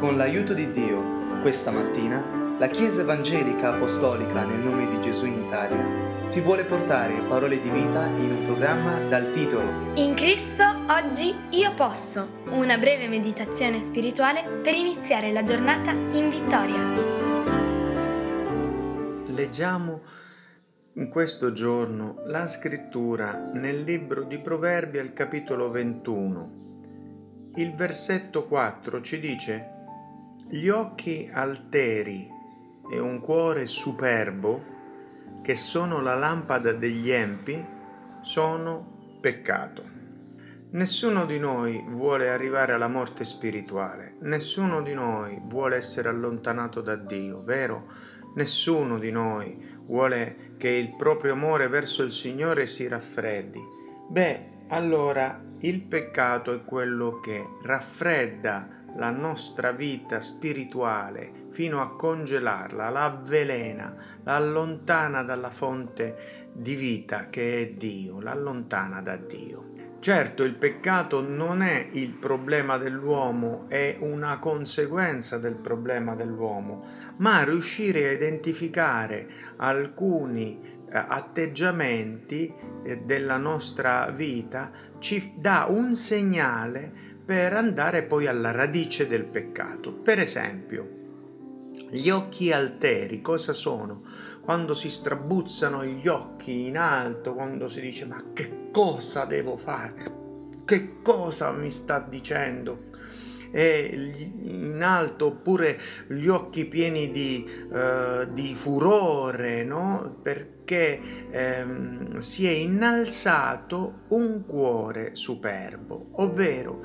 Con l'aiuto di Dio, questa mattina, la Chiesa Evangelica Apostolica nel nome di Gesù in Italia ti vuole portare parole di vita in un programma dal titolo In Cristo oggi io posso, una breve meditazione spirituale per iniziare la giornata in vittoria. Leggiamo in questo giorno la scrittura nel libro di Proverbi al capitolo 21. Il versetto 4 ci dice gli occhi alteri e un cuore superbo, che sono la lampada degli empi, sono peccato. Nessuno di noi vuole arrivare alla morte spirituale, nessuno di noi vuole essere allontanato da Dio, vero? Nessuno di noi vuole che il proprio amore verso il Signore si raffreddi. Beh, allora il peccato è quello che raffredda la nostra vita spirituale fino a congelarla, la avvelena, la allontana dalla fonte di vita che è Dio, la allontana da Dio. Certo, il peccato non è il problema dell'uomo, è una conseguenza del problema dell'uomo, ma riuscire a identificare alcuni eh, atteggiamenti eh, della nostra vita ci dà un segnale per andare poi alla radice del peccato. Per esempio, gli occhi alteri cosa sono? Quando si strabuzzano gli occhi in alto, quando si dice ma che cosa devo fare? Che cosa mi sta dicendo? E in alto oppure gli occhi pieni di, uh, di furore, no? perché ehm, si è innalzato un cuore superbo, ovvero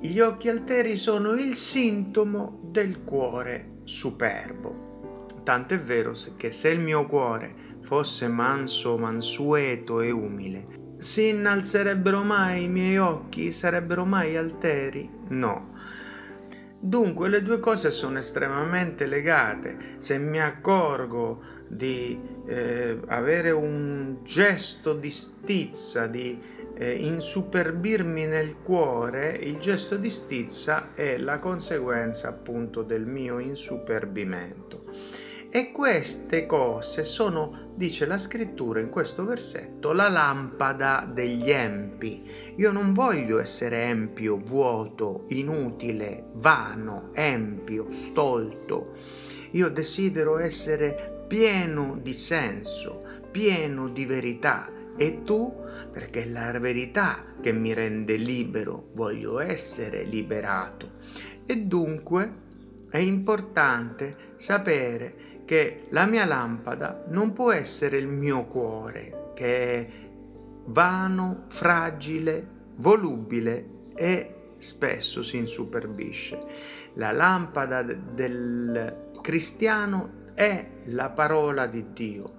gli occhi alteri sono il sintomo del cuore superbo. Tant'è vero che se il mio cuore fosse manso, mansueto e umile, si innalzerebbero mai i miei occhi? Sarebbero mai alteri? No. Dunque le due cose sono estremamente legate. Se mi accorgo di eh, avere un gesto di stizza, di eh, insuperbirmi nel cuore, il gesto di stizza è la conseguenza appunto del mio insuperbimento. E queste cose sono, dice la scrittura in questo versetto, la lampada degli empi. Io non voglio essere empio, vuoto, inutile, vano, empio, stolto. Io desidero essere pieno di senso, pieno di verità. E tu? Perché è la verità che mi rende libero, voglio essere liberato. E dunque è importante sapere che la mia lampada non può essere il mio cuore, che è vano, fragile, volubile e spesso si insuperbisce. La lampada del cristiano è la parola di Dio,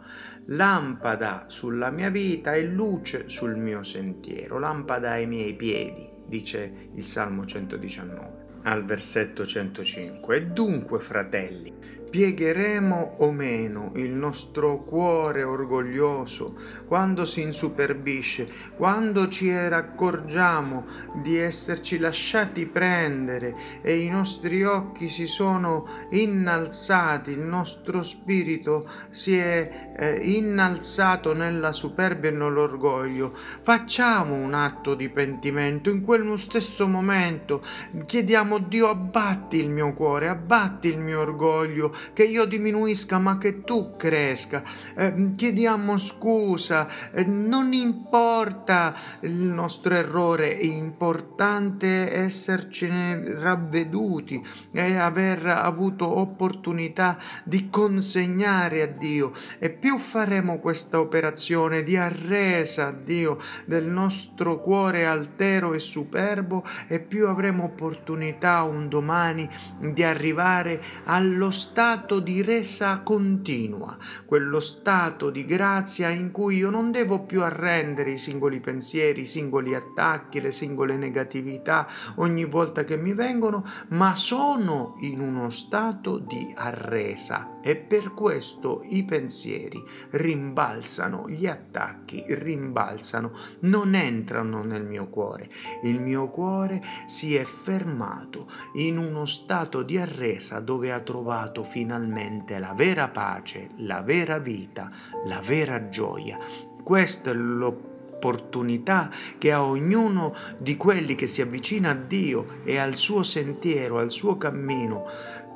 lampada sulla mia vita e luce sul mio sentiero, lampada ai miei piedi, dice il Salmo 119 al versetto 105. E dunque, fratelli, piegheremo o meno il nostro cuore orgoglioso quando si insuperbisce, quando ci accorgiamo di esserci lasciati prendere e i nostri occhi si sono innalzati, il nostro spirito si è eh, innalzato nella superbia e nell'orgoglio. Facciamo un atto di pentimento in quel stesso momento, chiediamo Dio abbatti il mio cuore, abbatti il mio orgoglio, che io diminuisca ma che tu cresca. Eh, chiediamo scusa, eh, non importa il nostro errore, è importante essercene ravveduti e aver avuto opportunità di consegnare a Dio. E più faremo questa operazione di arresa a Dio del nostro cuore altero e superbo, e più avremo opportunità un domani di arrivare allo stato di resa continua, quello stato di grazia in cui io non devo più arrendere i singoli pensieri, i singoli attacchi, le singole negatività ogni volta che mi vengono, ma sono in uno stato di arresa e per questo i pensieri rimbalzano, gli attacchi rimbalzano, non entrano nel mio cuore. Il mio cuore si è fermato trovato in uno stato di arresa dove ha trovato finalmente la vera pace, la vera vita, la vera gioia. Questa è l'opportunità che ha ognuno di quelli che si avvicina a Dio e al suo sentiero, al suo cammino,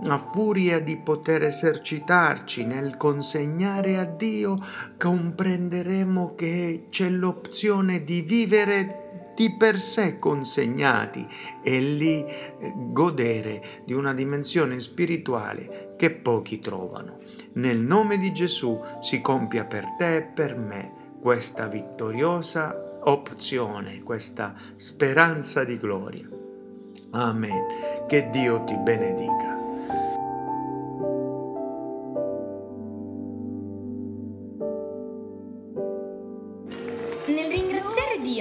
a furia di poter esercitarci nel consegnare a Dio, comprenderemo che c'è l'opzione di vivere di per sé consegnati e lì eh, godere di una dimensione spirituale che pochi trovano. Nel nome di Gesù si compia per te e per me questa vittoriosa opzione, questa speranza di gloria. Amen. Che Dio ti benedica.